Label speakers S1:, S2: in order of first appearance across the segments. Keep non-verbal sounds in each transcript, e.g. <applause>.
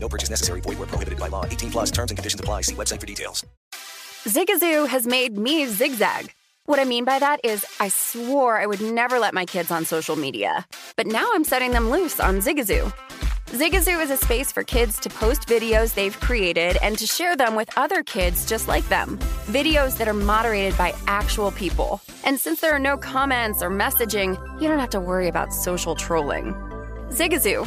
S1: No purchase necessary. Void where prohibited by law. 18 plus terms and conditions apply. See website for details.
S2: Zigazoo has made me zigzag. What I mean by that is, I swore I would never let my kids on social media. But now I'm setting them loose on Zigazoo. Zigazoo is a space for kids to post videos they've created and to share them with other kids just like them. Videos that are moderated by actual people. And since there are no comments or messaging, you don't have to worry about social trolling. Zigazoo,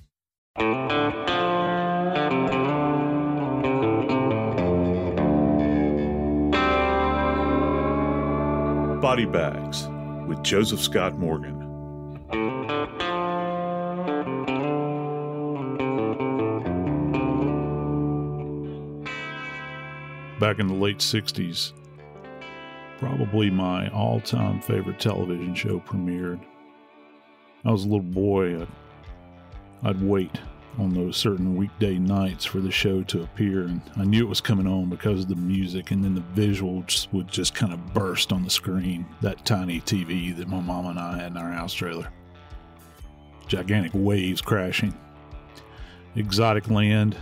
S3: Body Bags with Joseph Scott Morgan. Back in the late 60s, probably my all time favorite television show premiered. I was a little boy. I'd wait on those certain weekday nights for the show to appear, and I knew it was coming on because of the music, and then the visuals would just kind of burst on the screen. That tiny TV that my mom and I had in our house trailer. Gigantic waves crashing. Exotic land,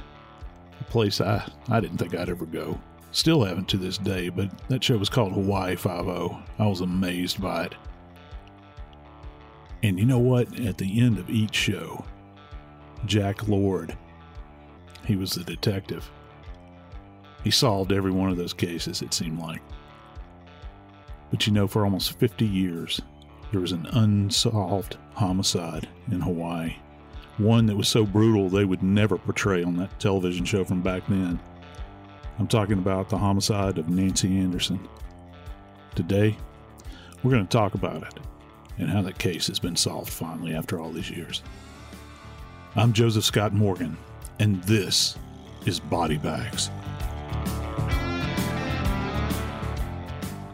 S3: a place I, I didn't think I'd ever go. Still haven't to this day, but that show was called Hawaii Five O. I was amazed by it. And you know what? At the end of each show, Jack Lord, he was the detective. He solved every one of those cases, it seemed like. But you know, for almost 50 years, there was an unsolved homicide in Hawaii. One that was so brutal they would never portray on that television show from back then. I'm talking about the homicide of Nancy Anderson. Today, we're going to talk about it and how that case has been solved finally after all these years. I'm Joseph Scott Morgan, and this is Body Bags.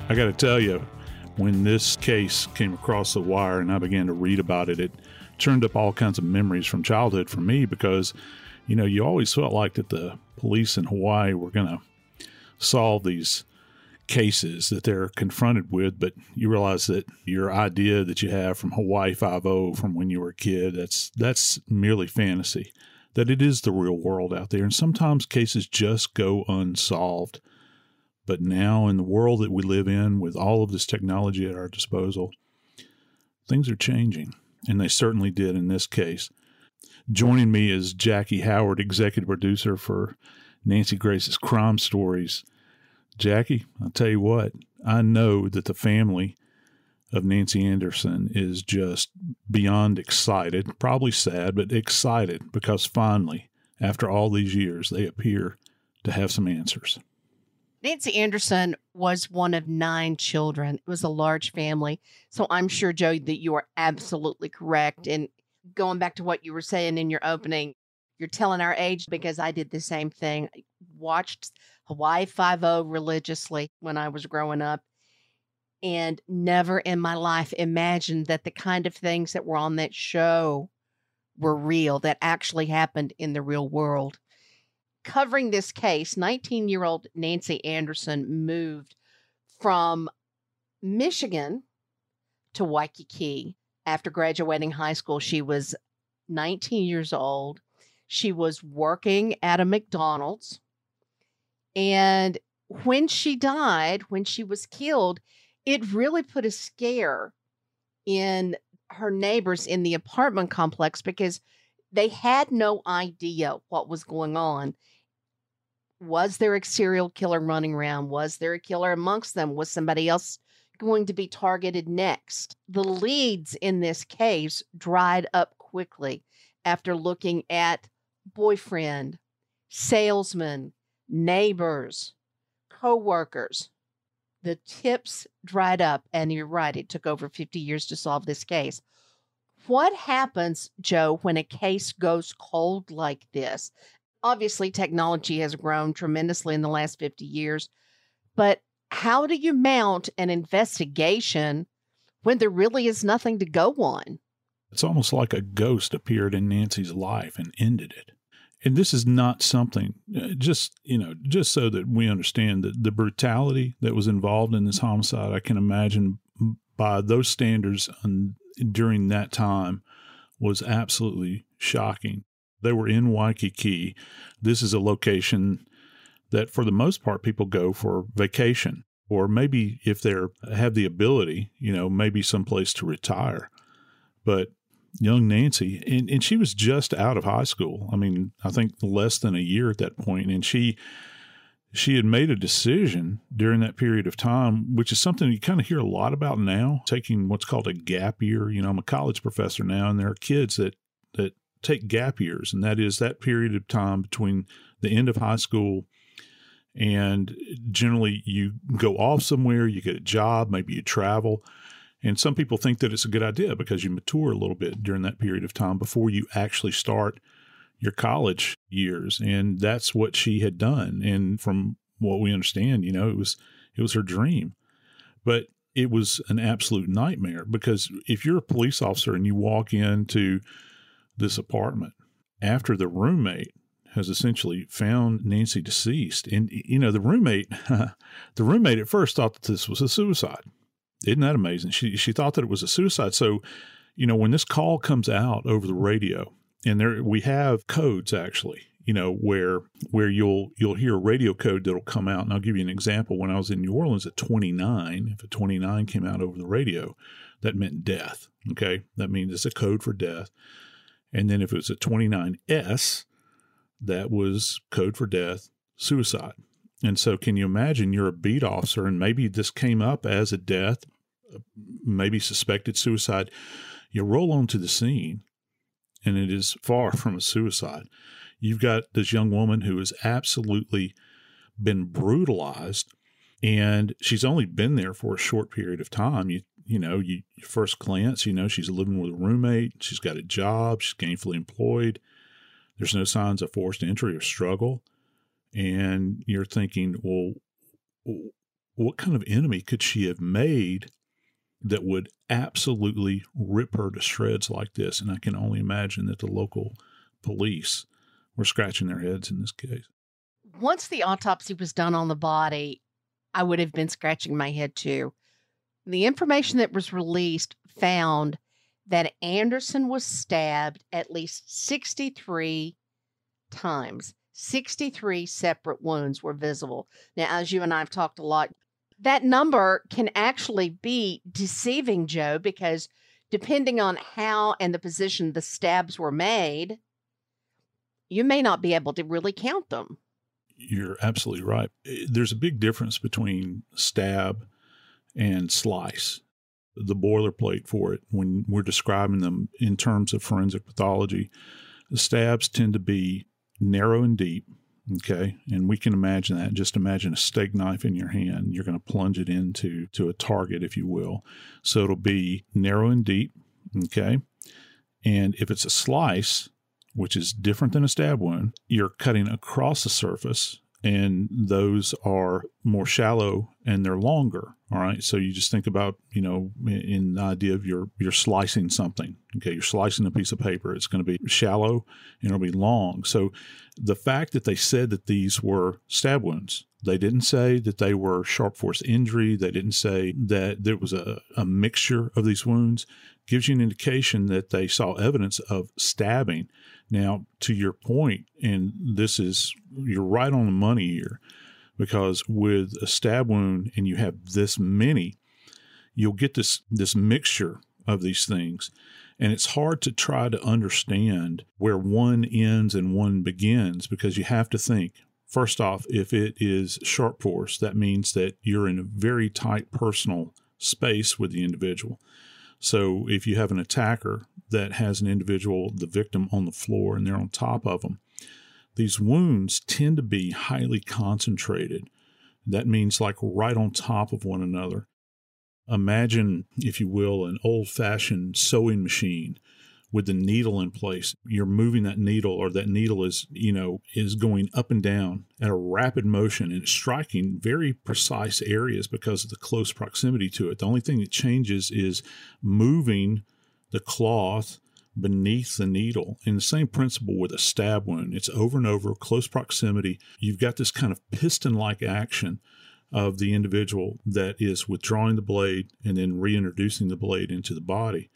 S3: I got to tell you, when this case came across the wire and I began to read about it, it turned up all kinds of memories from childhood for me because, you know, you always felt like that the police in Hawaii were going to solve these cases that they're confronted with, but you realize that your idea that you have from Hawaii Five O from when you were a kid, that's that's merely fantasy. That it is the real world out there, and sometimes cases just go unsolved. But now, in the world that we live in, with all of this technology at our disposal, things are changing, and they certainly did in this case. Joining me is Jackie Howard, executive producer for Nancy Grace's Crime Stories. Jackie, I'll tell you what, I know that the family of Nancy Anderson is just beyond excited, probably sad, but excited because finally, after all these years, they appear to have some answers.
S4: Nancy Anderson was one of nine children. It was a large family. So I'm sure, Joe, that you are absolutely correct. And going back to what you were saying in your opening, you're telling our age because I did the same thing. Watched Hawaii Five O religiously when I was growing up and never in my life imagined that the kind of things that were on that show were real, that actually happened in the real world. Covering this case, 19 year old Nancy Anderson moved from Michigan to Waikiki after graduating high school. She was 19 years old. She was working at a McDonald's. And when she died, when she was killed, it really put a scare in her neighbors in the apartment complex because they had no idea what was going on. Was there a serial killer running around? Was there a killer amongst them? Was somebody else going to be targeted next? The leads in this case dried up quickly after looking at boyfriend, salesman, neighbors, co-workers. The tips dried up, and you're right, it took over 50 years to solve this case. What happens, Joe, when a case goes cold like this? Obviously, technology has grown tremendously in the last 50 years, but how do you mount an investigation when there really is nothing to go on?
S3: It's almost like a ghost appeared in Nancy's life and ended it and this is not something uh, just you know just so that we understand that the brutality that was involved in this homicide i can imagine by those standards during that time was absolutely shocking. They were in waikiki. This is a location that for the most part people go for vacation or maybe if they're have the ability you know maybe someplace to retire. But young Nancy, and, and she was just out of high school. I mean, I think less than a year at that point, and she she had made a decision during that period of time, which is something you kind of hear a lot about now, taking what's called a gap year. You know, I'm a college professor now, and there are kids that that take gap years, and that is that period of time between the end of high school and generally you go off somewhere, you get a job, maybe you travel and some people think that it's a good idea because you mature a little bit during that period of time before you actually start your college years. And that's what she had done. And from what we understand, you know, it was it was her dream. But it was an absolute nightmare because if you're a police officer and you walk into this apartment after the roommate has essentially found Nancy deceased, and you know the roommate, <laughs> the roommate at first thought that this was a suicide. Isn't that amazing? She she thought that it was a suicide. So, you know, when this call comes out over the radio, and there we have codes actually, you know, where where you'll you'll hear a radio code that'll come out. And I'll give you an example. When I was in New Orleans at 29, if a 29 came out over the radio, that meant death. Okay, that means it's a code for death. And then if it was a 29S, that was code for death, suicide. And so, can you imagine you're a beat officer and maybe this came up as a death, maybe suspected suicide? You roll onto the scene and it is far from a suicide. You've got this young woman who has absolutely been brutalized and she's only been there for a short period of time. You you know, you first glance, you know, she's living with a roommate, she's got a job, she's gainfully employed. There's no signs of forced entry or struggle and you're thinking, well, what kind of enemy could she have made that would absolutely rip her to shreds like this? And I can only imagine that the local police were scratching their heads in this case.
S4: Once the autopsy was done on the body, I would have been scratching my head too. The information that was released found that Anderson was stabbed at least 63 times. 63 separate wounds were visible. Now, as you and I have talked a lot, that number can actually be deceiving, Joe, because depending on how and the position the stabs were made, you may not be able to really count them.
S3: You're absolutely right. There's a big difference between stab and slice. the boilerplate for it when we're describing them in terms of forensic pathology. The stabs tend to be narrow and deep. Okay. And we can imagine that. Just imagine a steak knife in your hand. You're going to plunge it into to a target, if you will. So it'll be narrow and deep. Okay. And if it's a slice, which is different than a stab wound, you're cutting across the surface and those are more shallow and they're longer. All right. So you just think about, you know, in the idea of you're you're slicing something. Okay, you're slicing a piece of paper. It's going to be shallow and it'll be long. So the fact that they said that these were stab wounds, they didn't say that they were sharp force injury. They didn't say that there was a, a mixture of these wounds. Gives you an indication that they saw evidence of stabbing. Now, to your point, and this is, you're right on the money here, because with a stab wound and you have this many, you'll get this, this mixture of these things. And it's hard to try to understand where one ends and one begins because you have to think first off, if it is sharp force, that means that you're in a very tight personal space with the individual. So if you have an attacker that has an individual, the victim, on the floor and they're on top of them, these wounds tend to be highly concentrated. That means like right on top of one another. Imagine, if you will, an old fashioned sewing machine with the needle in place. You're moving that needle, or that needle is, you know, is going up and down at a rapid motion and striking very precise areas because of the close proximity to it. The only thing that changes is moving the cloth beneath the needle. And the same principle with a stab wound. It's over and over, close proximity. You've got this kind of piston like action of the individual that is withdrawing the blade and then reintroducing the blade into the body.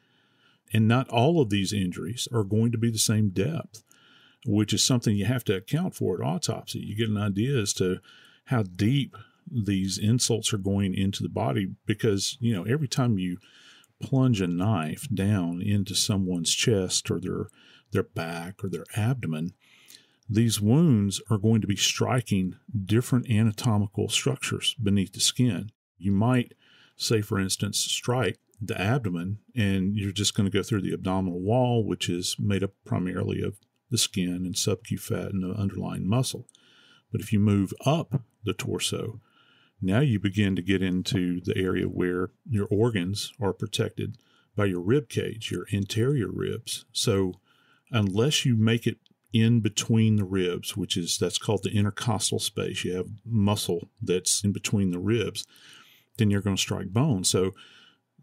S3: And not all of these injuries are going to be the same depth, which is something you have to account for at autopsy. You get an idea as to how deep these insults are going into the body because, you know, every time you plunge a knife down into someone's chest or their their back or their abdomen, these wounds are going to be striking different anatomical structures beneath the skin. You might, say, for instance, strike the abdomen, and you're just going to go through the abdominal wall, which is made up primarily of the skin and subcu fat and the underlying muscle. But if you move up the torso, now you begin to get into the area where your organs are protected by your rib cage, your anterior ribs. So unless you make it in between the ribs, which is that's called the intercostal space, you have muscle that's in between the ribs, then you're going to strike bone. So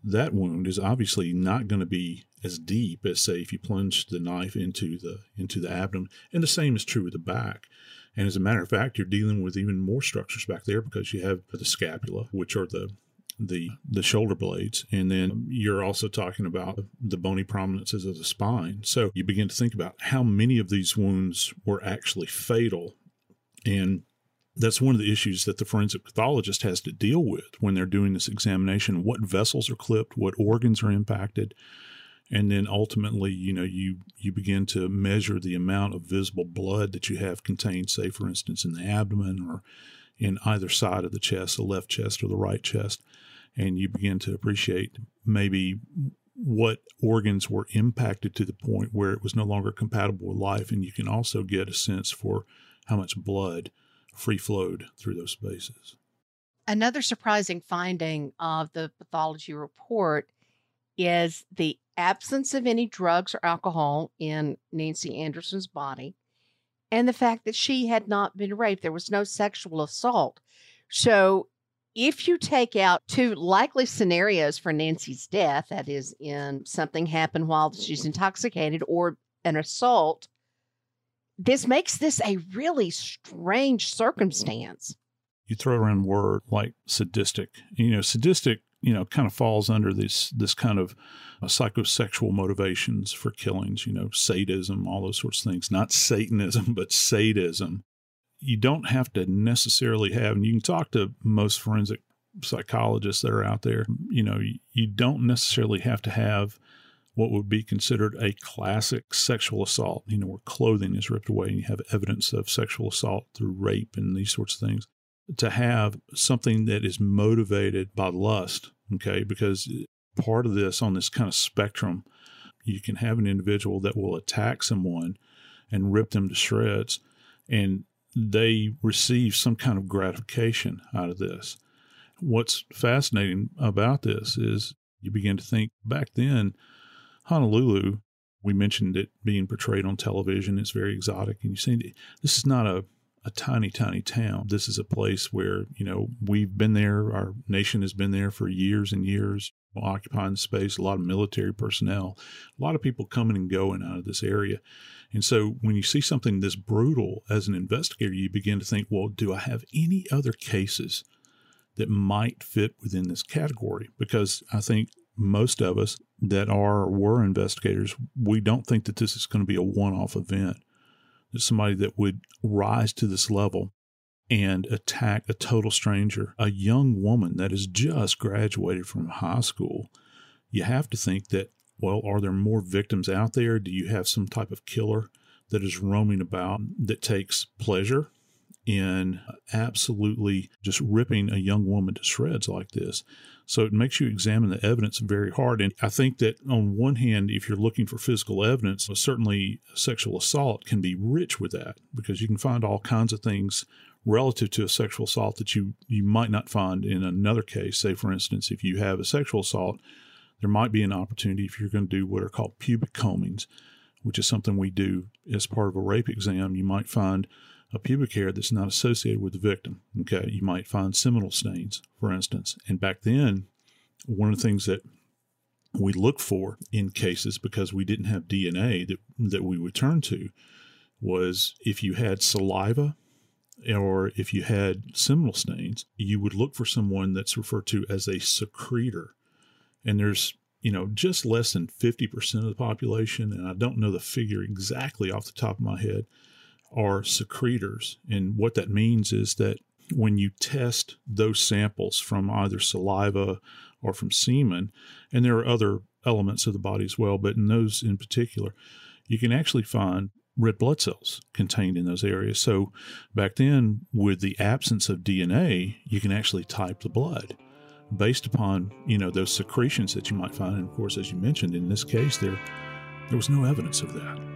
S3: that wound is obviously not going to be as deep as say if you plunge the knife into the into the abdomen and the same is true with the back and as a matter of fact you're dealing with even more structures back there because you have the scapula which are the the the shoulder blades. And then you're also talking about the bony prominences of the spine. So you begin to think about how many of these wounds were actually fatal. And that's one of the issues that the forensic pathologist has to deal with when they're doing this examination. What vessels are clipped? What organs are impacted and then ultimately you know you you begin to measure the amount of visible blood that you have contained say for instance in the abdomen or in either side of the chest the left chest or the right chest and you begin to appreciate maybe what organs were impacted to the point where it was no longer compatible with life and you can also get a sense for how much blood free flowed through those spaces.
S4: Another surprising finding of the pathology report is the absence of any drugs or alcohol in Nancy Anderson's body and the fact that she had not been raped. There was no sexual assault. So, if you take out two likely scenarios for Nancy's death, that is, in something happened while she's intoxicated or an assault, this makes this a really strange circumstance.
S3: You throw around word like sadistic. You know, sadistic, you know, kind of falls under this this kind of uh, psychosexual motivations for killings, you know, sadism, all those sorts of things. Not Satanism, <laughs> but sadism. You don't have to necessarily have, and you can talk to most forensic psychologists that are out there, you know, you, you don't necessarily have to have what would be considered a classic sexual assault, you know, where clothing is ripped away and you have evidence of sexual assault through rape and these sorts of things, to have something that is motivated by lust, okay? Because part of this on this kind of spectrum. You can have an individual that will attack someone and rip them to shreds, and they receive some kind of gratification out of this. What's fascinating about this is you begin to think back then, Honolulu, we mentioned it being portrayed on television, it's very exotic. And you see, this is not a, a tiny, tiny town. This is a place where, you know, we've been there, our nation has been there for years and years, occupying space, a lot of military personnel, a lot of people coming and going out of this area. And so when you see something this brutal as an investigator, you begin to think, well, do I have any other cases that might fit within this category? Because I think most of us that are or were investigators, we don't think that this is going to be a one off event. Somebody that would rise to this level and attack a total stranger, a young woman that has just graduated from high school, you have to think that, well, are there more victims out there? Do you have some type of killer that is roaming about that takes pleasure in absolutely just ripping a young woman to shreds like this? So it makes you examine the evidence very hard. And I think that on one hand, if you're looking for physical evidence, certainly sexual assault can be rich with that because you can find all kinds of things relative to a sexual assault that you, you might not find in another case. Say, for instance, if you have a sexual assault, there might be an opportunity if you're going to do what are called pubic combings, which is something we do as part of a rape exam. You might find a pubic hair that's not associated with the victim. Okay, you might find seminal stains, for instance. And back then, one of the things that we look for in cases because we didn't have DNA that that we would turn to was if you had saliva or if you had seminal stains, you would look for someone that's referred to as a secretor. And there's you know, just less than 50% of the population, and I don't know the figure exactly off the top of my head, are secretors. And what that means is that when you test those samples from either saliva or from semen, and there are other elements of the body as well, but in those in particular, you can actually find red blood cells contained in those areas. So back then, with the absence of DNA, you can actually type the blood based upon you know those secretions that you might find. And of course, as you mentioned, in this case, there there was no evidence of that.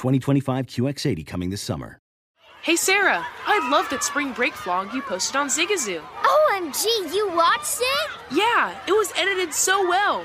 S5: 2025 QX80 coming this summer.
S6: Hey Sarah, I love that spring break vlog you posted on Zigazoo.
S7: OMG, you watched it?
S6: Yeah, it was edited so well.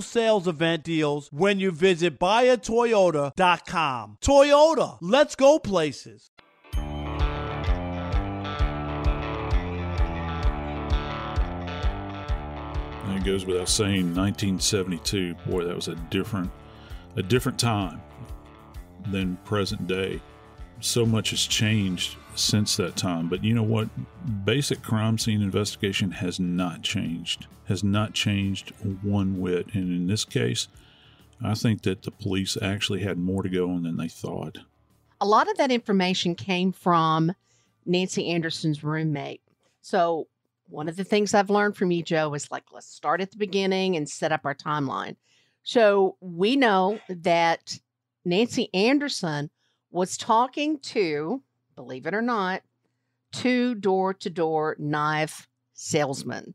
S8: sales event deals when you visit buyatoyota.com. Toyota, let's go places.
S3: And it goes without saying, 1972. Boy, that was a different, a different time than present day. So much has changed since that time. But you know what? Basic crime scene investigation has not changed. Has not changed one whit. And in this case, I think that the police actually had more to go on than they thought.
S4: A lot of that information came from Nancy Anderson's roommate. So, one of the things I've learned from you, Joe, is like, let's start at the beginning and set up our timeline. So, we know that Nancy Anderson was talking to, believe it or not, two door to door knife salesmen.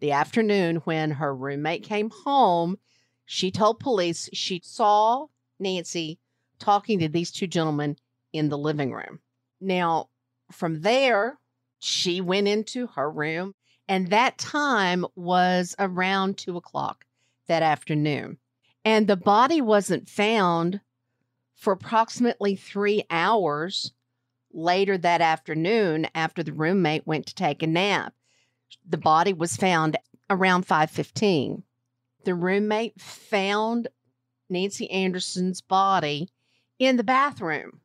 S4: The afternoon when her roommate came home, she told police she saw Nancy talking to these two gentlemen in the living room. Now, from there, she went into her room, and that time was around two o'clock that afternoon. And the body wasn't found for approximately three hours later that afternoon after the roommate went to take a nap. The body was found around 5:15. The roommate found Nancy Anderson's body in the bathroom.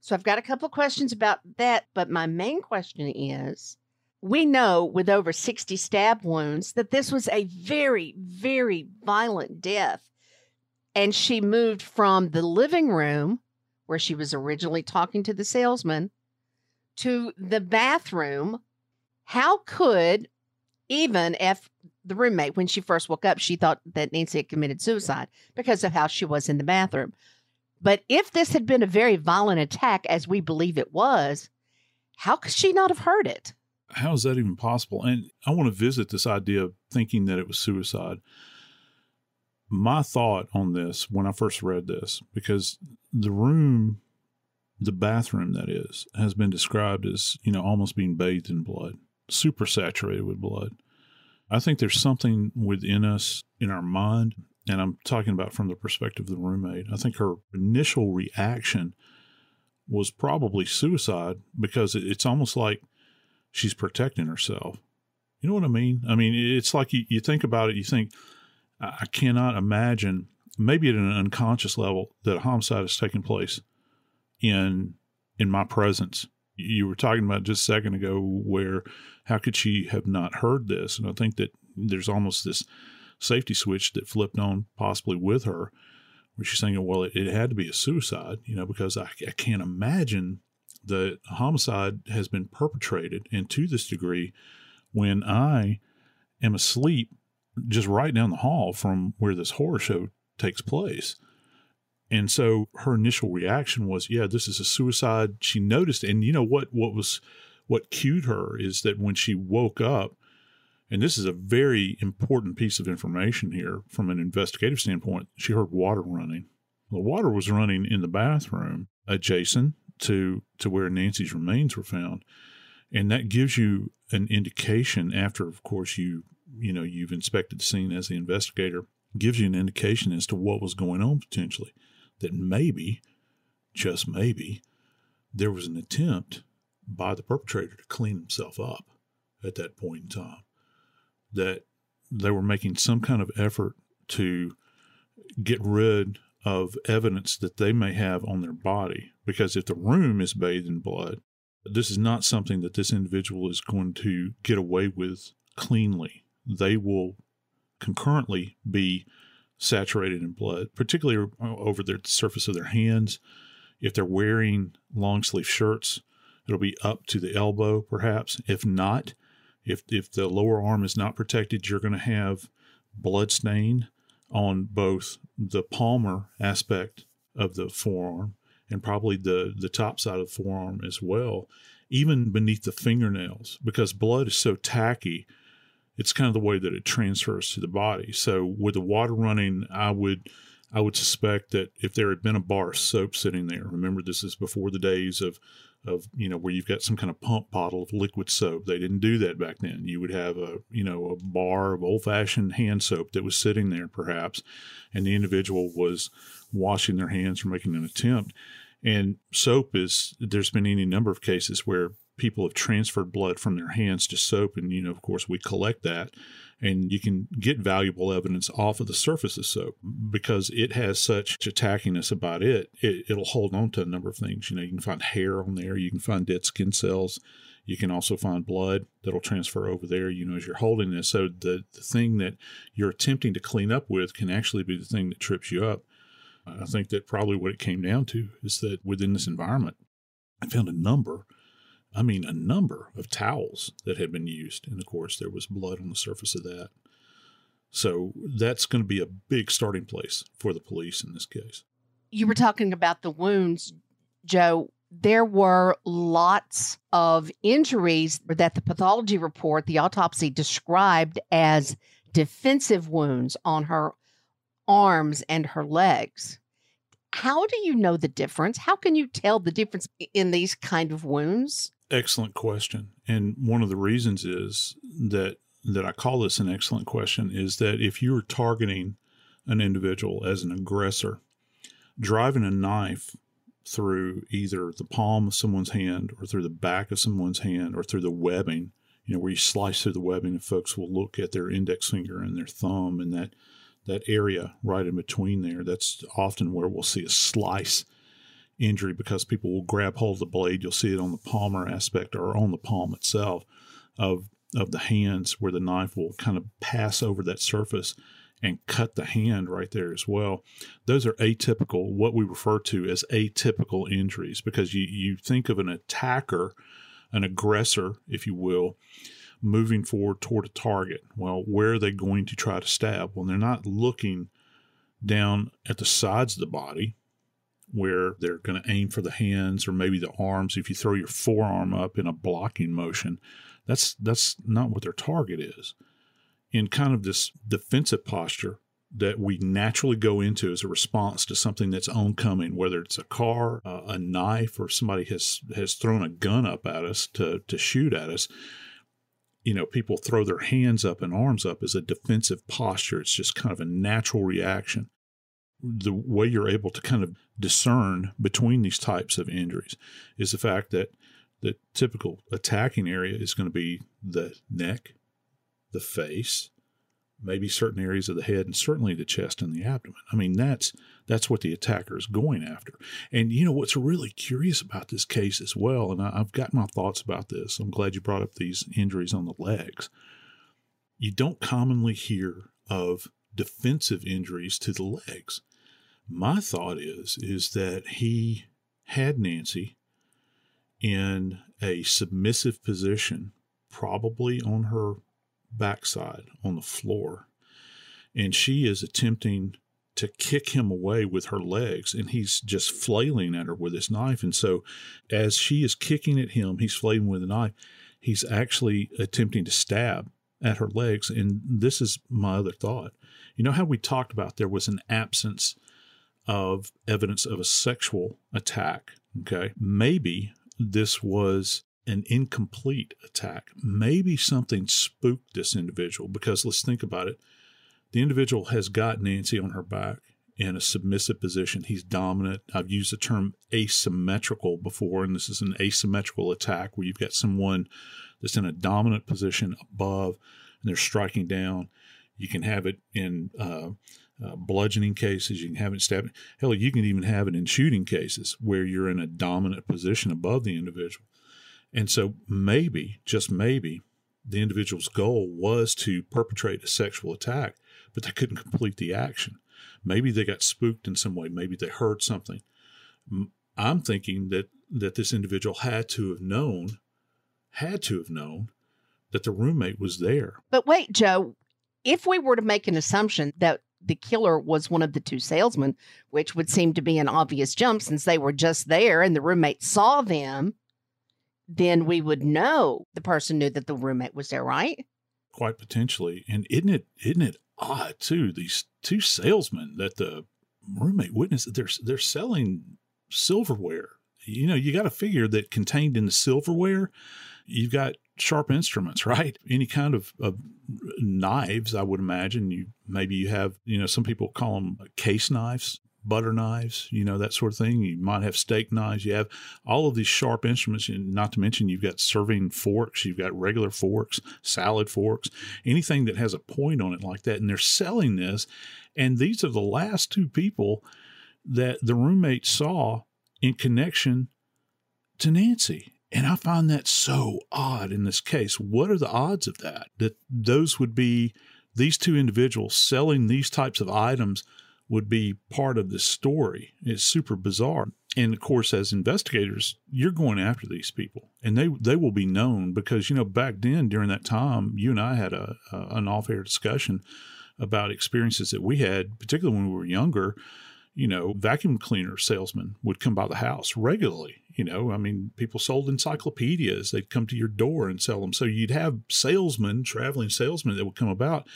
S4: So I've got a couple questions about that, but my main question is we know with over 60 stab wounds that this was a very, very violent death. And she moved from the living room where she was originally talking to the salesman to the bathroom. How could, even if the roommate, when she first woke up, she thought that Nancy had committed suicide because of how she was in the bathroom. But if this had been a very violent attack, as we believe it was, how could she not have heard it?
S3: How is that even possible? And I want to visit this idea of thinking that it was suicide. My thought on this when I first read this, because the room, the bathroom that is, has been described as, you know, almost being bathed in blood, super saturated with blood. I think there's something within us in our mind, and I'm talking about from the perspective of the roommate. I think her initial reaction was probably suicide because it's almost like she's protecting herself. You know what I mean? I mean, it's like you, you think about it, you think, I cannot imagine, maybe at an unconscious level, that a homicide is taking place in in my presence. You were talking about just a second ago where how could she have not heard this? And I think that there's almost this safety switch that flipped on possibly with her where she's saying, well, it, it had to be a suicide, you know, because I, I can't imagine that homicide has been perpetrated and to this degree when I am asleep just right down the hall from where this horror show takes place. And so her initial reaction was, yeah, this is a suicide. She noticed, and you know what? What was what cued her is that when she woke up, and this is a very important piece of information here from an investigative standpoint, she heard water running. The water was running in the bathroom adjacent to to where Nancy's remains were found, and that gives you an indication. After, of course, you you know you've inspected the scene as the investigator, gives you an indication as to what was going on potentially. That maybe, just maybe, there was an attempt by the perpetrator to clean himself up at that point in time. That they were making some kind of effort to get rid of evidence that they may have on their body. Because if the room is bathed in blood, this is not something that this individual is going to get away with cleanly. They will concurrently be saturated in blood, particularly uh, over the surface of their hands. If they're wearing long sleeve shirts, it'll be up to the elbow, perhaps. If not, if if the lower arm is not protected, you're going to have blood stain on both the palmar aspect of the forearm and probably the the top side of the forearm as well, even beneath the fingernails, because blood is so tacky. It's kind of the way that it transfers to the body. So with the water running, I would I would suspect that if there had been a bar of soap sitting there, remember this is before the days of of you know where you've got some kind of pump bottle of liquid soap. They didn't do that back then. You would have a you know a bar of old fashioned hand soap that was sitting there perhaps, and the individual was washing their hands or making an attempt. And soap is there's been any number of cases where people have transferred blood from their hands to soap, and you know of course we collect that and you can get valuable evidence off of the surface of soap because it has such attackiness tackiness about it, it will hold on to a number of things. You know, you can find hair on there, you can find dead skin cells, you can also find blood that'll transfer over there, you know, as you're holding this. So the, the thing that you're attempting to clean up with can actually be the thing that trips you up. I think that probably what it came down to is that within this environment, I found a number I mean, a number of towels that had been used. And of course, there was blood on the surface of that. So that's going to be a big starting place for the police in this case.
S4: You were talking about the wounds, Joe. There were lots of injuries that the pathology report, the autopsy described as defensive wounds on her arms and her legs. How do you know the difference? How can you tell the difference in these kind of wounds?
S3: Excellent question. And one of the reasons is that that I call this an excellent question is that if you are targeting an individual as an aggressor, driving a knife through either the palm of someone's hand or through the back of someone's hand or through the webbing, you know, where you slice through the webbing and folks will look at their index finger and their thumb and that that area right in between there. That's often where we'll see a slice injury because people will grab hold of the blade. You'll see it on the palmar aspect or on the palm itself of of the hands where the knife will kind of pass over that surface and cut the hand right there as well. Those are atypical, what we refer to as atypical injuries, because you, you think of an attacker, an aggressor, if you will, moving forward toward a target. Well, where are they going to try to stab? Well, they're not looking down at the sides of the body where they're going to aim for the hands or maybe the arms. If you throw your forearm up in a blocking motion, that's that's not what their target is. In kind of this defensive posture that we naturally go into as a response to something that's oncoming, whether it's a car, uh, a knife, or somebody has has thrown a gun up at us to to shoot at us. You know, people throw their hands up and arms up as a defensive posture. It's just kind of a natural reaction the way you're able to kind of discern between these types of injuries is the fact that the typical attacking area is going to be the neck, the face, maybe certain areas of the head, and certainly the chest and the abdomen. I mean, that's that's what the attacker is going after. And you know what's really curious about this case as well, and I, I've got my thoughts about this. I'm glad you brought up these injuries on the legs. You don't commonly hear of defensive injuries to the legs. My thought is is that he had Nancy in a submissive position, probably on her backside on the floor. And she is attempting to kick him away with her legs, and he's just flailing at her with his knife. And so, as she is kicking at him, he's flailing with a knife. He's actually attempting to stab at her legs. And this is my other thought. You know how we talked about there was an absence of evidence of a sexual attack? Okay. Maybe this was an incomplete attack. Maybe something spooked this individual because let's think about it. The individual has got Nancy on her back in a submissive position. He's dominant. I've used the term asymmetrical before, and this is an asymmetrical attack where you've got someone that's in a dominant position above and they're striking down. You can have it in uh, uh, bludgeoning cases. You can have it stabbing. Hell, you can even have it in shooting cases where you're in a dominant position above the individual. And so maybe, just maybe, the individual's goal was to perpetrate a sexual attack, but they couldn't complete the action. Maybe they got spooked in some way. Maybe they heard something. I'm thinking that that this individual had to have known, had to have known that the roommate was there.
S4: But wait, Joe, if we were to make an assumption that the killer was one of the two salesmen, which would seem to be an obvious jump since they were just there and the roommate saw them, then we would know the person knew that the roommate was there, right?
S3: Quite potentially. And isn't it isn't it odd too? These two salesmen that the roommate witnessed they're they're selling silverware. You know, you got to figure that contained in the silverware, you've got sharp instruments, <laughs> right? Any kind of, of knives, I would imagine. You maybe you have, you know, some people call them case knives butter knives, you know, that sort of thing. You might have steak knives. You have all of these sharp instruments, not to mention you've got serving forks, you've got regular forks, salad forks, anything that has a point on it like that. And they're selling this. And these are the last two people that the roommate saw in connection to Nancy. And I find that so odd in this case. What are the odds of that? That those would be these two individuals selling these types of items would be part of this story. It's super bizarre. And of course, as investigators, you're going after these people, and they they will be known because you know back then during that time, you and I had a, a an off air discussion about experiences that we had, particularly when we were younger. You know, vacuum cleaner salesmen would come by the house regularly. You know, I mean, people sold encyclopedias. They'd come to your door and sell them. So you'd have salesmen, traveling salesmen that would come about.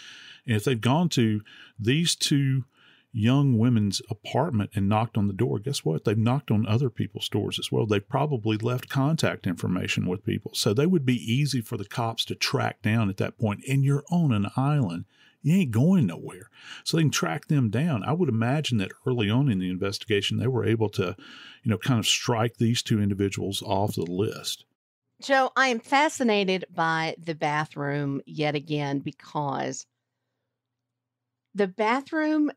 S3: And if they've gone to these two young women's apartment and knocked on the door, guess what? They've knocked on other people's doors as well. They've probably left contact information with people. So they would be easy for the cops to track down at that point. And you're on an island. You ain't going nowhere. So they can track them down. I would imagine that early on in the investigation, they were able to, you know, kind of strike these two individuals off the list.
S4: Joe, I am fascinated by the bathroom yet again because the bathroom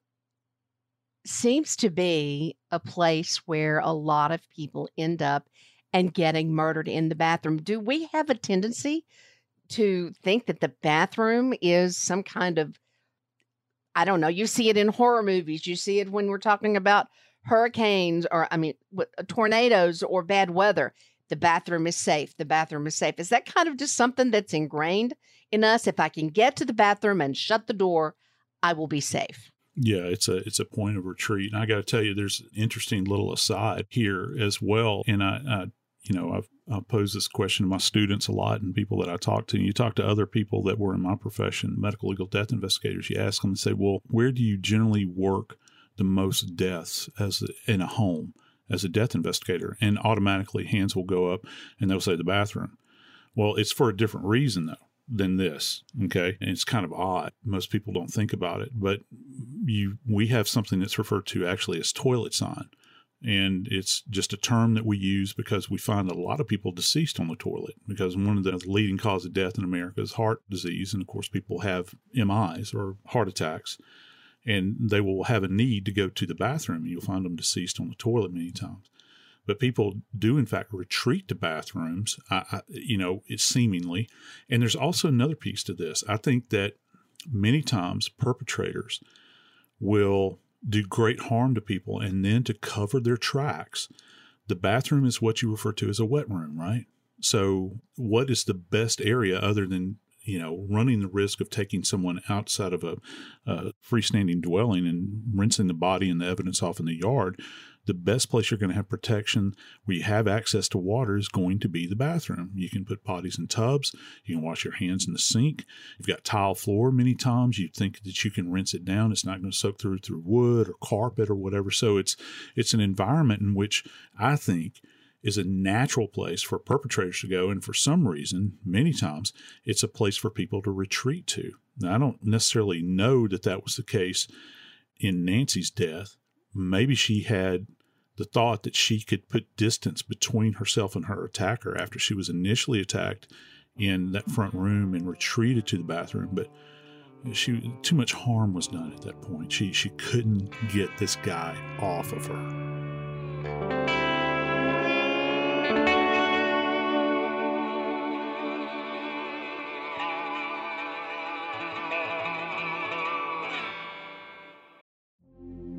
S4: seems to be a place where a lot of people end up and getting murdered in the bathroom. Do we have a tendency to think that the bathroom is some kind of I don't know, you see it in horror movies, you see it when we're talking about hurricanes or I mean uh, tornadoes or bad weather. The bathroom is safe. The bathroom is safe. Is that kind of just something that's ingrained in us? If I can get to the bathroom and shut the door, I will be safe.
S3: Yeah, it's a it's a point of retreat. And I got to tell you, there's an interesting little aside here as well. And I, I you know, I've I pose this question to my students a lot and people that I talk to. And you talk to other people that were in my profession, medical legal death investigators. You ask them and say, "Well, where do you generally work the most deaths as in a home as a death investigator?" And automatically hands will go up, and they'll say the bathroom. Well, it's for a different reason though than this. Okay. And it's kind of odd. Most people don't think about it, but you, we have something that's referred to actually as toilet sign. And it's just a term that we use because we find a lot of people deceased on the toilet because one of the leading cause of death in America is heart disease. And of course, people have MIs or heart attacks and they will have a need to go to the bathroom and you'll find them deceased on the toilet many times but people do in fact retreat to bathrooms I, I, you know it's seemingly and there's also another piece to this i think that many times perpetrators will do great harm to people and then to cover their tracks the bathroom is what you refer to as a wet room right So, what is the best area other than you know running the risk of taking someone outside of a, a freestanding dwelling and rinsing the body and the evidence off in the yard? The best place you're going to have protection where you have access to water is going to be the bathroom. You can put potties in tubs. You can wash your hands in the sink. You've got tile floor many times. You think that you can rinse it down. It's not going to soak through through wood or carpet or whatever. So it's it's an environment in which I think is a natural place for perpetrators to go. And for some reason, many times, it's a place for people to retreat to. Now, I don't necessarily know that that was the case in Nancy's death, maybe she had the thought that she could put distance between herself and her attacker after she was initially attacked in that front room and retreated to the bathroom but she too much harm was done at that point. She she couldn't get this guy off of her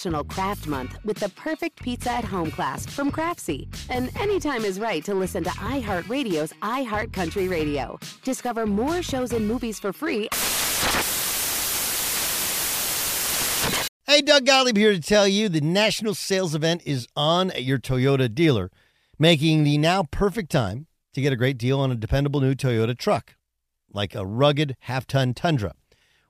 S9: National Craft Month with the perfect pizza at home class from Craftsy. And anytime is right to listen to iHeartRadio's iHeartCountry Radio. Discover more shows and movies for free.
S10: Hey, Doug Gottlieb here to tell you the national sales event is on at your Toyota dealer, making the now perfect time to get a great deal on a dependable new Toyota truck, like a rugged half ton Tundra.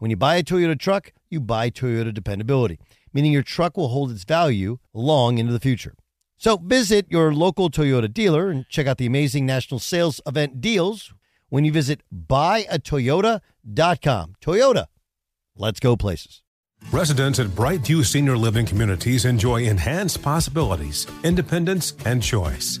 S10: When you buy a Toyota truck, you buy Toyota dependability, meaning your truck will hold its value long into the future. So visit your local Toyota dealer and check out the amazing national sales event deals when you visit buyatoyota.com. Toyota, let's go places.
S11: Residents at Brightview Senior Living Communities enjoy enhanced possibilities, independence, and choice.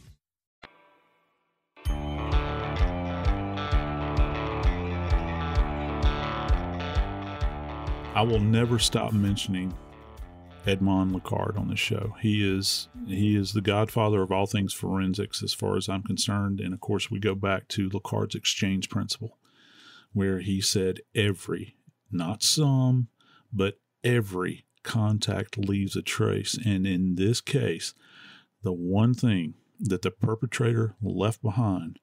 S3: I will never stop mentioning Edmond Locard on the show. He is he is the godfather of all things forensics as far as I'm concerned. And of course we go back to Locard's exchange principle, where he said every, not some, but every contact leaves a trace. And in this case, the one thing that the perpetrator left behind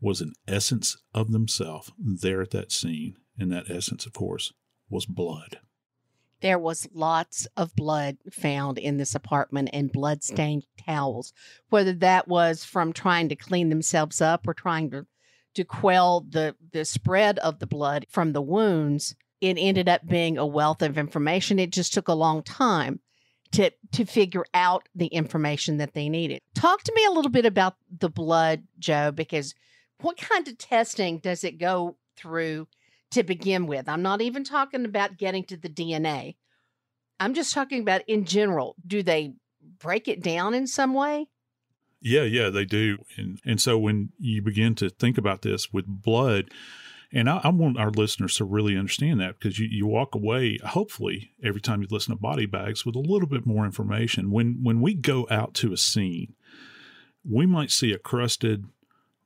S3: was an essence of themselves there at that scene. And that essence, of course, was blood.
S4: There was lots of blood found in this apartment and blood-stained towels, whether that was from trying to clean themselves up or trying to to quell the the spread of the blood from the wounds. It ended up being a wealth of information. It just took a long time to to figure out the information that they needed. Talk to me a little bit about the blood, Joe, because what kind of testing does it go through to begin with? I'm not even talking about getting to the DNA. I'm just talking about in general. Do they break it down in some way?
S3: Yeah, yeah, they do. And and so when you begin to think about this with blood, and I, I, want our listeners to really understand that because you, you walk away, hopefully, every time you listen to body bags with a little bit more information. When when we go out to a scene, we might see a crusted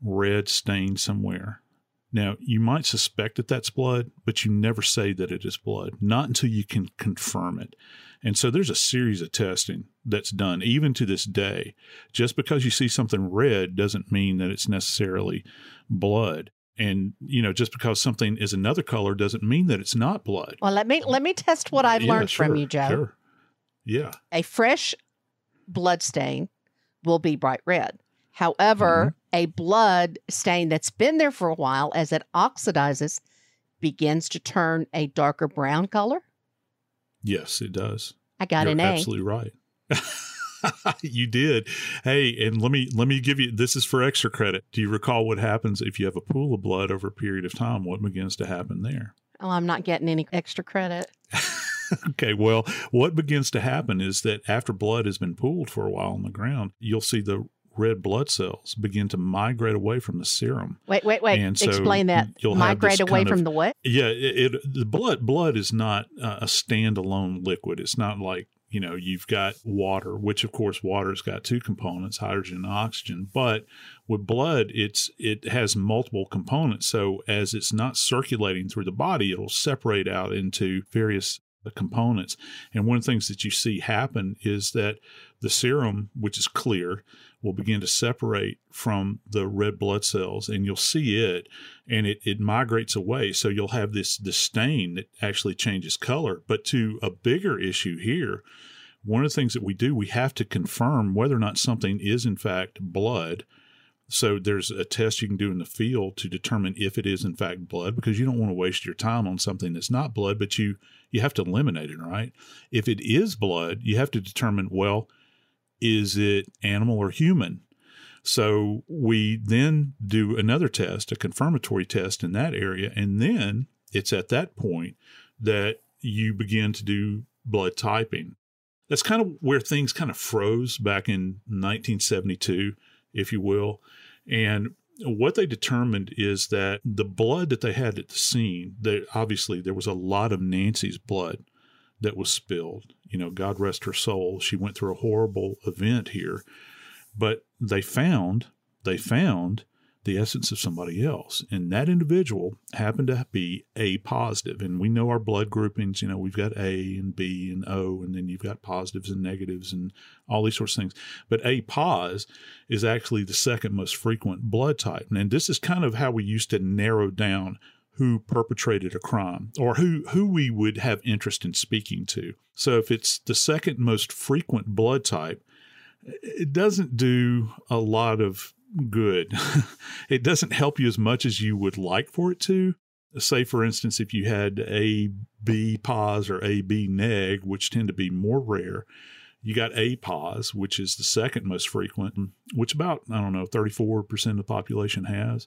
S3: red stain somewhere. Now, you might suspect that that's blood, but you never say that it is blood, not until you can confirm it. And so there's a series of testing that's done, even to this day. Just because you see something red doesn't mean that it's necessarily blood. And you know, just because something is another color doesn't mean that it's not blood.
S4: Well, let me let me test what I've
S3: Yeah,
S4: learned
S3: sure,
S4: from you, Joe.
S3: Sure. Yeah.
S4: A fresh blood stain will be bright red. However, mm-hmm. A blood stain that's been there for a while, as it oxidizes, begins to turn a darker brown color.
S3: Yes, it does.
S4: I got
S3: You're
S4: an A.
S3: Absolutely right. <laughs> you did. Hey, and let me let me give you this is for extra credit. Do you recall what happens if you have a pool of blood over a period of time? What begins to happen there?
S4: Oh, I'm not getting any extra credit. <laughs>
S3: Okay, well, what begins to happen is that after blood has been pooled for a while on the ground, you'll see the red blood cells begin to migrate away from the serum.
S4: Wait, wait, wait.
S3: And so
S4: Explain that.
S3: you'll
S4: Migrate away from
S3: of-
S4: the what?
S3: Yeah, it, it the blood blood is not uh, a standalone liquid. It's not like you know you've got water, which of course water's got two components, hydrogen and oxygen. But with blood, it's it has multiple components. So as it's not circulating through the body, it'll separate out into various uh, components. And one of the things that you see happen is that the serum, which is clear, will begin to separate from the red blood cells and you'll see it and it, it migrates away. So you'll have this, stain that actually changes color. But to a bigger issue here, one of the things that we do, we have to confirm whether or not something is in fact blood. So there's a test you can do in the field to determine if it is in fact blood because you don't want to waste your time on something that's not blood, but you you have to eliminate it, right? If it is blood, you have to determine well, is it animal or human? So we then do another test, a confirmatory test in that area, and then it's at that point that you begin to do blood typing. That's kind of where things kind of froze back in 1972, if you will. And what they determined is that the blood that they had at the scene, that obviously there was a lot of Nancy's blood that was spilled. You know, God rest her soul. She went through a horrible event here. But they found, they found the essence of somebody else. And that individual happened to be A positive. And we know our blood groupings, you know, we've got A and B and O, and then you've got positives and negatives and all these sorts of things. But A pos is actually the second most frequent blood type. And this is kind of how we used to narrow down who perpetrated a crime or who, who we would have interest in speaking to. So if it's the second most frequent blood type, it doesn't do a lot of good. <laughs> it doesn't help you as much as you would like for it to. Say, for instance, if you had A B pos or A B neg, which tend to be more rare, you got A pos, which is the second most frequent, which about, I don't know, 34% of the population has.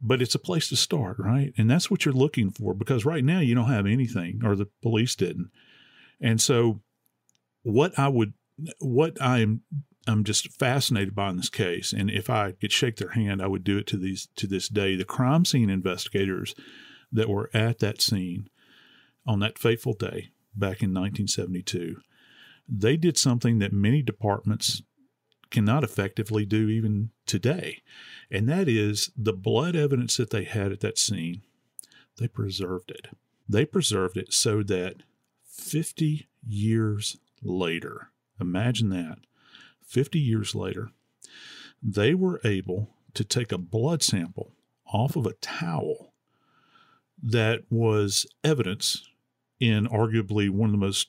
S3: But it's a place to start, right? And that's what you're looking for because right now you don't have anything, or the police didn't. And so, what I would what I'm I'm just fascinated by in this case, and if I could shake their hand, I would do it to these to this day. The crime scene investigators that were at that scene on that fateful day back in 1972, they did something that many departments cannot effectively do even today. And that is the blood evidence that they had at that scene, they preserved it. They preserved it so that 50 years later, imagine that, 50 years later, they were able to take a blood sample off of a towel that was evidence in arguably one of the most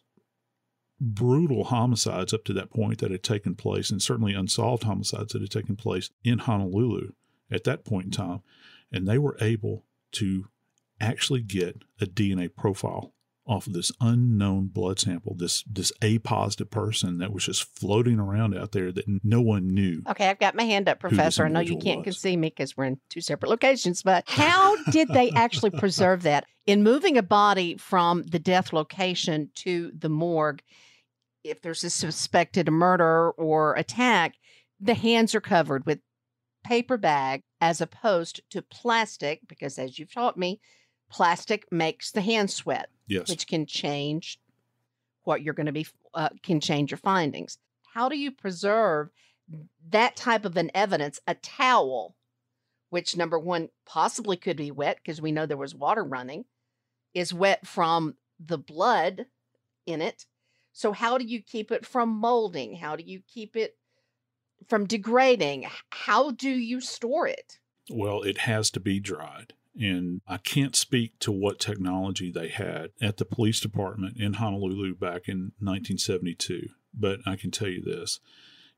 S3: brutal homicides up to that point that had taken place, and certainly unsolved homicides that had taken place in Honolulu at that point in time. And they were able to actually get a DNA profile off of this unknown blood sample, this this A positive person that was just floating around out there that no one knew.
S4: Okay, I've got my hand up, Professor. I know you can't see me because we're in two separate locations, but how did they actually preserve that? In moving a body from the death location to the morgue, if there's a suspected murder or attack, the hands are covered with paper bag as opposed to plastic, because as you've taught me, plastic makes the hand sweat,
S3: Yes.
S4: which can change what you're going to be, uh, can change your findings. How do you preserve that type of an evidence? A towel, which number one possibly could be wet because we know there was water running, is wet from the blood in it. So, how do you keep it from molding? How do you keep it from degrading? How do you store it?
S3: Well, it has to be dried. And I can't speak to what technology they had at the police department in Honolulu back in 1972, but I can tell you this.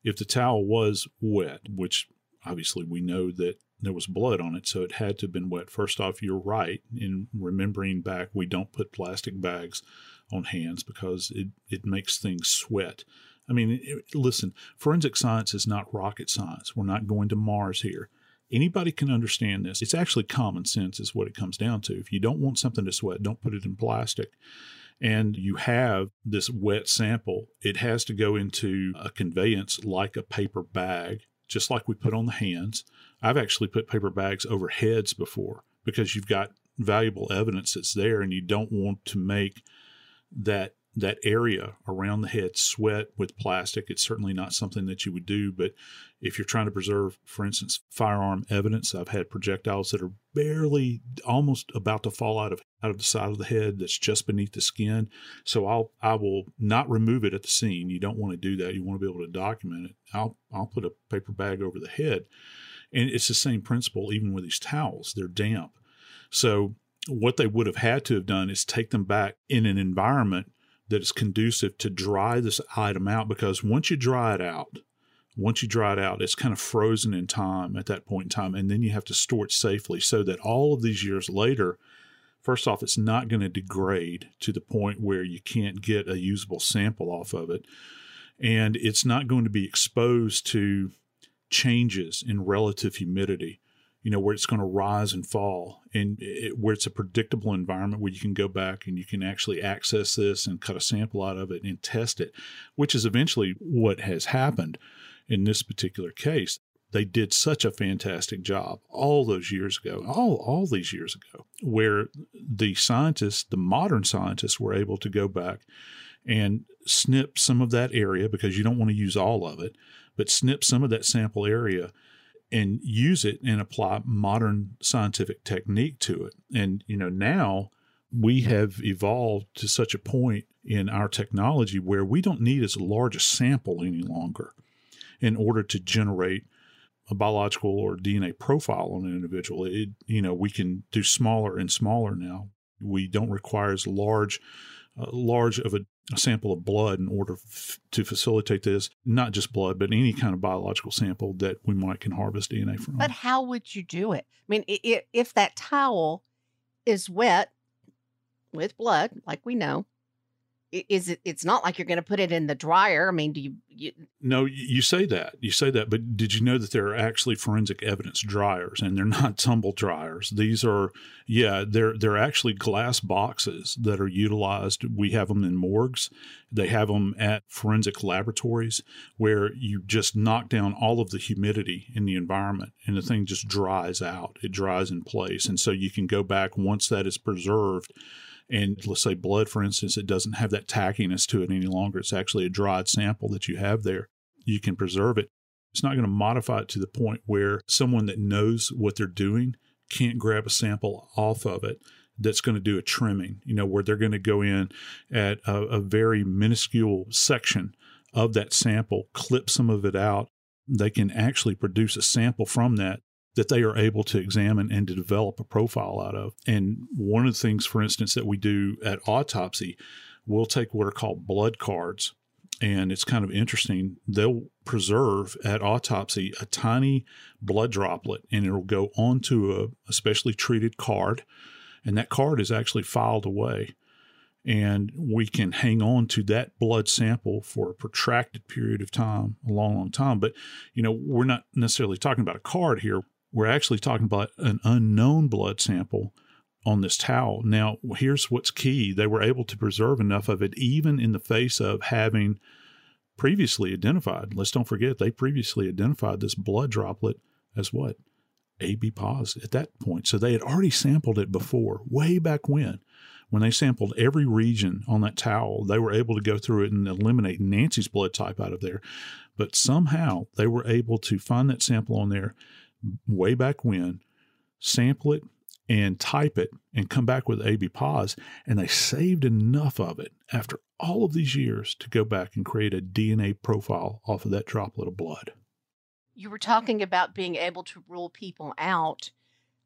S3: If the towel was wet, which obviously we know that there was blood on it, so it had to have been wet. First off, you're right in remembering back we don't put plastic bags on hands because it, it makes things sweat. I mean, it, listen, forensic science is not rocket science. We're not going to Mars here. Anybody can understand this. It's actually common sense, is what it comes down to. If you don't want something to sweat, don't put it in plastic. And you have this wet sample, it has to go into a conveyance like a paper bag, just like we put on the hands. I've actually put paper bags over heads before because you've got valuable evidence that's there and you don't want to make that that area around the head sweat with plastic. It's certainly not something that you would do, but if you're trying to preserve, for instance, firearm evidence, I've had projectiles that are barely almost about to fall out of out of the side of the head that's just beneath the skin. So I'll I will not remove it at the scene. You don't want to do that. You want to be able to document it. I'll I'll put a paper bag over the head. And it's the same principle even with these towels. They're damp. So what they would have had to have done is take them back in an environment that is conducive to dry this item out because once you dry it out, once you dry it out, it's kind of frozen in time at that point in time. And then you have to store it safely so that all of these years later, first off, it's not going to degrade to the point where you can't get a usable sample off of it. And it's not going to be exposed to changes in relative humidity you know, where it's going to rise and fall and it, where it's a predictable environment where you can go back and you can actually access this and cut a sample out of it and test it, which is eventually what has happened in this particular case. They did such a fantastic job all those years ago, all, all these years ago, where the scientists, the modern scientists, were able to go back and snip some of that area because you don't want to use all of it, but snip some of that sample area and use it and apply modern scientific technique to it. And, you know, now we have evolved to such a point in our technology where we don't need as large a sample any longer in order to generate a biological or DNA profile on an individual. It, you know, we can do smaller and smaller now. We don't require as large, uh, large of a, a, sample of blood in order f- to facilitate this. Not just blood, but any kind of biological sample that we might can harvest DNA from.
S4: But how would you do it? I mean, if that towel is wet with blood, like we know, is it? It's not like you're going to put it in the dryer. I mean, do you? you
S3: No, you say that. You say that, but did you know that there are actually forensic evidence dryers and they're <laughs> not tumble dryers? These are yeah, they're they're actually glass boxes that are utilized. We have them in morgues. They have them at forensic laboratories where you just knock down all of the humidity in the environment and the thing just dries out. It dries in place. And so you can go back once that is preserved and let's say blood, for instance, it doesn't have that tackiness to it any longer. It's actually a dried sample that you have there. You can preserve it. It's not going to modify it to the point where someone that knows what they're doing can't grab a sample off of it that's going to do a trimming, you know, where they're going to go in at a, a very minuscule section of that sample, clip some of it out. They can actually produce a sample from that that they are able to examine and to develop a profile out of. And one of the things, for instance, that we do at autopsy, we'll take what are called blood cards. And it's kind of interesting. They'll preserve at autopsy a tiny blood droplet and it'll go onto a, a specially treated card. And that card is actually filed away and we can hang on to that blood sample for a protracted period of time, a long, long time. But, you know, we're not necessarily talking about a card here. We're actually talking about an unknown blood sample on this towel. Now, here's what's key they were able to preserve enough of it, even in the face of having previously identified. Let's don't forget, they previously identified this blood droplet as what? AB positive at that point. So they had already sampled it before, way back when when they sampled every region on that towel, they were able to go through it and eliminate Nancy's blood type out of there. But somehow they were able to find that sample on there way back when, sample it, and type it and come back with AB pos. And they saved enough of it after all of these years to go back and create a DNA profile off of that droplet of blood.
S4: You were talking about being able to rule people out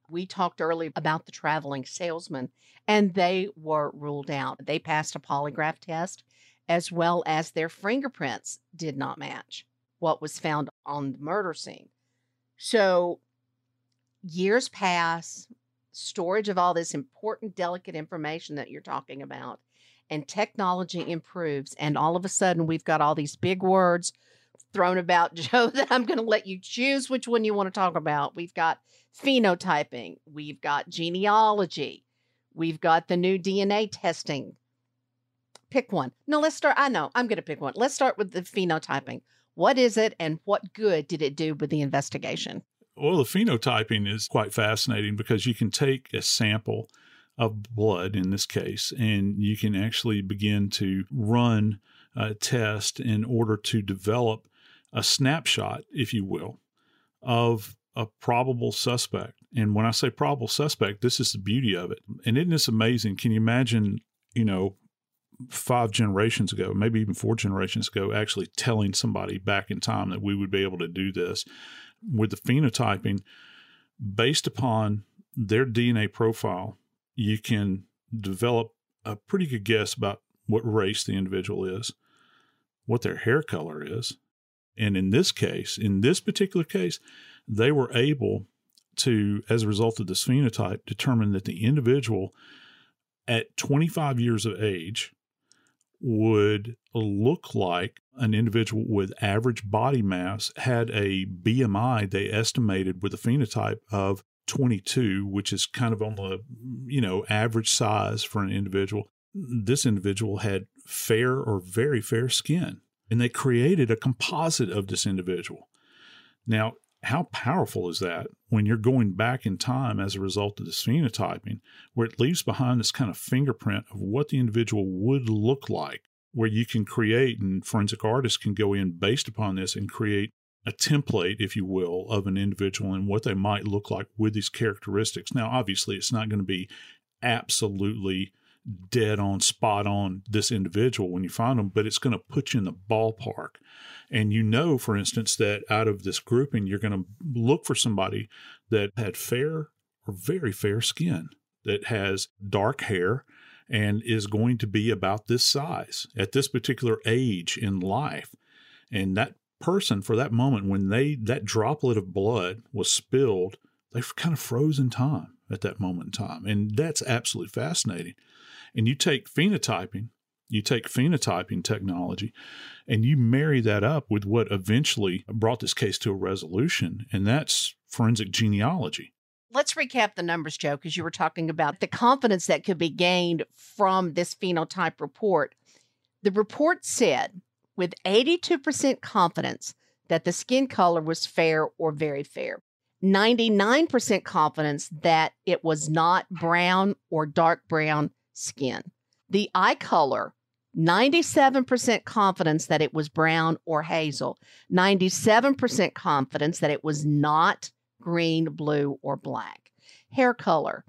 S4: we talked earlier about the traveling salesman, and they were ruled out. They passed a polygraph test as well as their fingerprints did not match what was found on the murder scene. So years pass, storage of all this important, delicate information that you're talking about, and technology improves. And all of a sudden, we've got all these big words thrown about, <laughs> Joe, that I'm going to let you choose which one you want to talk about. We've got phenotyping, we've got genealogy, we've got the new DNA testing. Pick one. No, let's start. I know, I'm going to pick one. Let's start with the phenotyping. What is it and what good did it do with the investigation?
S3: Well, the phenotyping is quite fascinating because you can take a sample of blood in this case, and you can actually begin to run a test in order to develop a snapshot, if you will, of a probable suspect. And when I say probable suspect, this is the beauty of it. And isn't this amazing? Can you imagine, you know, five generations ago, maybe even four generations ago, actually telling somebody back in time that we would be able to do this with the phenotyping based upon their DNA profile, you can develop a pretty good guess about what race the individual is, what their hair color is. And in this case, in this particular case, they were able to, as a result of this phenotype, determine that the individual at 25 years of age would look like an individual with average body mass had a BMI they estimated with a phenotype of 22, which is kind of on the you know average size for an individual. This individual had fair or very fair skin, and they created a composite of this individual. Now, how powerful is that when you're going back in time as a result of this phenotyping, where it leaves behind this kind of fingerprint of what the individual would look like, where you can create and forensic artists can go in based upon this and create a template, if you will, of an individual and what they might look like with these characteristics. Now, obviously, it's not going to be absolutely dead on, spot on this individual when you find them, but it's going to put you in the ballpark. And you know, for instance, that out of this grouping, you're going to look for somebody that had fair or very fair skin, that has dark hair, and is going to be about this size at this particular age in life. And that person, for that moment, when they that droplet of blood was spilled, they kind of froze in time at that moment in time. And that's absolutely fascinating. And you take phenotyping, you take phenotyping technology, and you marry that up with what eventually brought this case to a resolution, and that's forensic genealogy.
S4: Let's recap the numbers, Joe, because you were talking about the confidence that could be gained from this phenotype report. The report said with 82% confidence that the skin color was fair or very fair. 99% confidence that it was not brown or dark brown skin. The eye color, 97% confidence that it was brown or hazel, 97% confidence that it was not green, blue, or black. Hair color,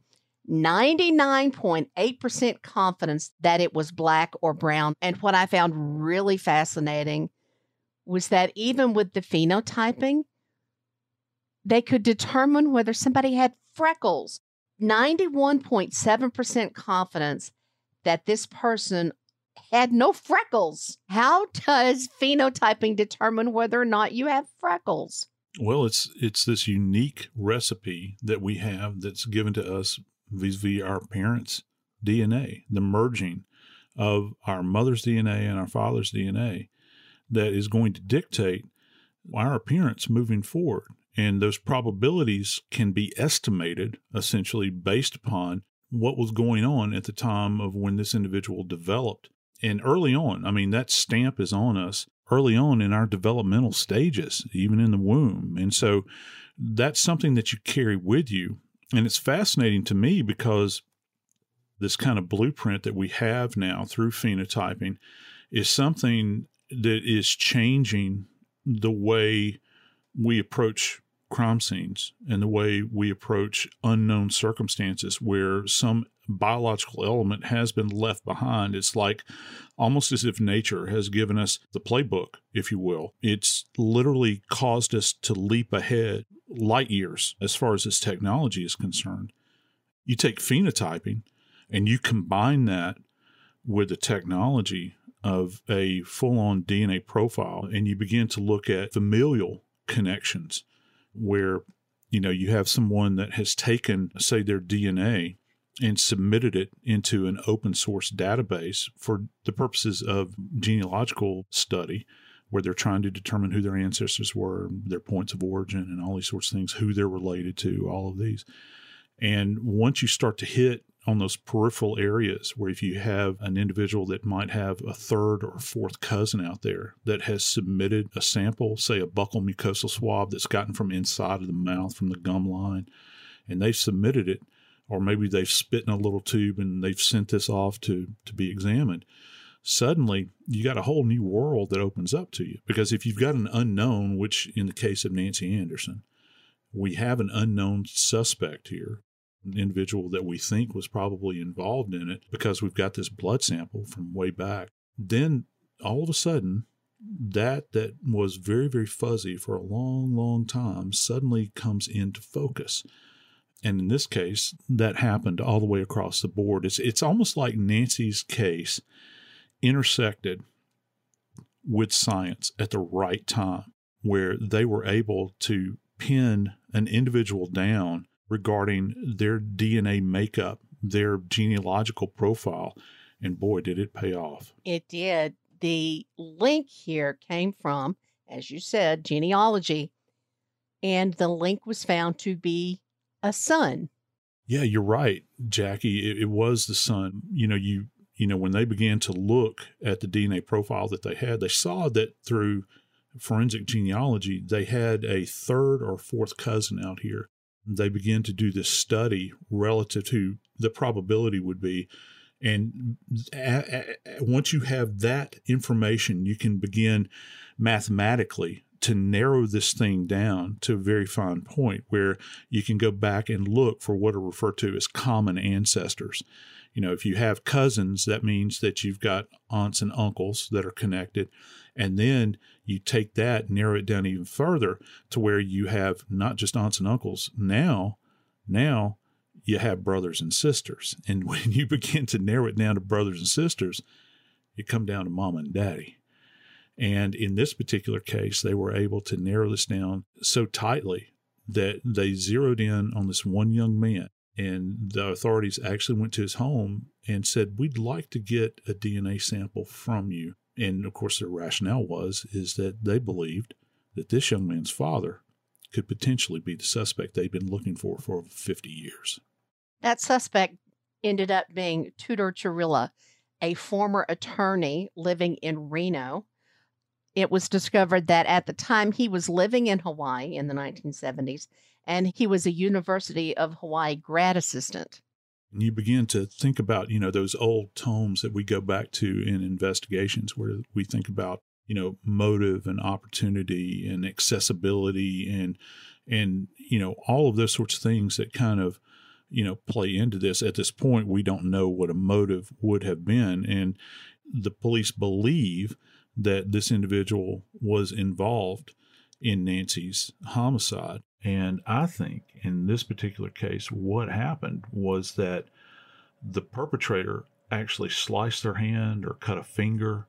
S4: 99.8% confidence that it was black or brown. And what I found really fascinating was that even with the phenotyping, they could determine whether somebody had freckles. 91.7% confidence that this person had no freckles. How does phenotyping determine whether or not you have freckles?
S3: Well, it's it's this unique recipe that we have that's given to us vis-a-vis our parents' DNA, the merging of our mother's DNA and our father's DNA that is going to dictate our appearance moving forward. And those probabilities can be estimated essentially based upon what was going on at the time of when this individual developed. And early on, I mean, that stamp is on us early on in our developmental stages, even in the womb. And so that's something that you carry with you. And it's fascinating to me because this kind of blueprint that we have now through phenotyping is something that is changing the way we approach crime scenes and the way we approach unknown circumstances where some biological element has been left behind. It's like almost as if nature has given us the playbook, if you will. It's literally caused us to leap ahead light years as far as this technology is concerned. You take phenotyping and you combine that with the technology of a full on DNA profile, and you begin to look at familial connections where you know you have someone that has taken say their DNA and submitted it into an open source database for the purposes of genealogical study where they're trying to determine who their ancestors were, their points of origin, and all these sorts of things, who they're related to, all of these. And once you start to hit on those peripheral areas where if you have an individual that might have a third or fourth cousin out there that has submitted a sample, say a buccal mucosal swab that's gotten from inside of the mouth from the gum line, and they've submitted it, or maybe they've spit in a little tube and they've sent this off to, to be examined. Suddenly, you got a whole new world that opens up to you. Because if you've got an unknown, which in the case of Nancy Anderson, we have an unknown suspect here individual that we think was probably involved in it because we've got this blood sample from way back. Then all of a sudden, that that was very very fuzzy for a long long time suddenly comes into focus and in this case that happened all the way across the board it's it's almost like Nancy's case intersected with science at the right time where they were able to pin an individual down regarding their DNA makeup, their genealogical profile. And boy, did it pay off.
S4: It did. The link here came from, as you said, genealogy, and the link was found to be a son.
S3: Yeah, you're right, Jackie. It, it was the son. You know, you you know when they began to look at the DNA profile that they had, they saw that through forensic genealogy, they had a third or fourth cousin out here they begin to do this study relative to the probability would be. And once you have that information, you can begin mathematically to narrow this thing down to a very fine point where you can go back and look for what are referred to as common ancestors. You know, if you have cousins, that means that you've got aunts and uncles that are connected. And then you take that, narrow it down even further to where you have not just aunts and uncles. Now, now you have brothers and sisters. And <laughs> when you begin to narrow it down to brothers and sisters, you come down to mama and daddy. And in this particular case, they were able to narrow this down so tightly that they zeroed in on this one young man. And the authorities actually went to his home and said, We'd like to get a DNA sample from you and of course their rationale was is that they believed that this young man's father could potentially be the suspect they'd been looking for for over 50 years.
S4: That suspect ended up being Tudor Chirila, a former attorney living in Reno. It was discovered that at the time he was living in Hawaii in the 1970s, and he was a University of Hawaii grad assistant.
S3: And you begin to think about, you know, those old tomes that we go back to in investigations where we think about, you know, motive and opportunity and accessibility and and you know all of those sorts of things that kind of you know play into this. At this point we don't know what a motive would have been. And the police believe that this individual was involved in Nancy's homicide and I think in this particular case what happened was that the perpetrator actually sliced their hand or cut a finger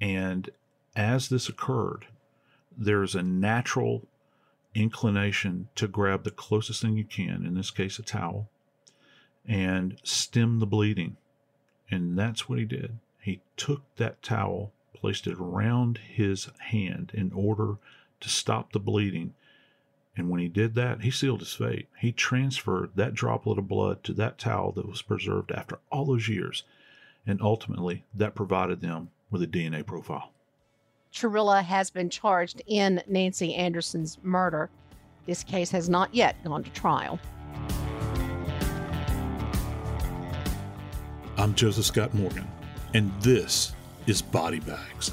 S3: and as this occurred there's a natural inclination to grab the closest thing you can, in this case, a towel, and stem the bleeding. And that's what he did. He took that towel, placed it around his hand in order to stop the bleeding. And when he did that, he sealed his fate. He transferred that droplet of blood to that towel that was preserved after all those years. And ultimately, that provided them with a DNA profile.
S4: Chirila has been charged in Nancy Anderson's murder. This case has not yet gone to trial.
S3: I'm Joseph Scott Morgan, and this is Body Bags.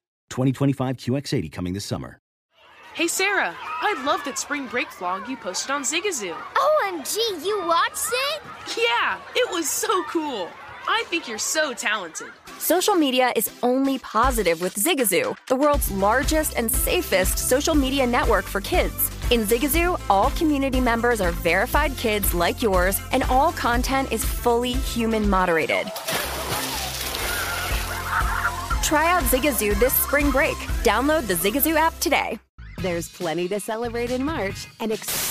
S5: 2025 QX80 coming this summer.
S6: Hey Sarah, I love that spring break vlog you posted on Zigazoo.
S7: OMG, you watched it?
S6: Yeah, it was so cool. I think you're so talented.
S2: Social media is only positive with Zigazoo, the world's largest and safest social media network for kids. In Zigazoo, all community members are verified kids like yours, and all content is fully human moderated. Try out Zigazoo this spring break. Download the Zigazoo app today.
S9: There's plenty to celebrate in March and ex-